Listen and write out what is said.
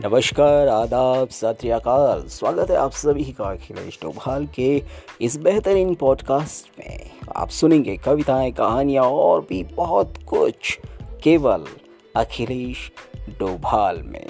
नमस्कार, आदाब, सत स्वागत है आप सभी का अखिलेश डोभाल के इस बेहतरीन पॉडकास्ट में। आप सुनेंगे कविताएँ, कहानियाँ और भी बहुत कुछ केवल अखिलेश डोभाल में।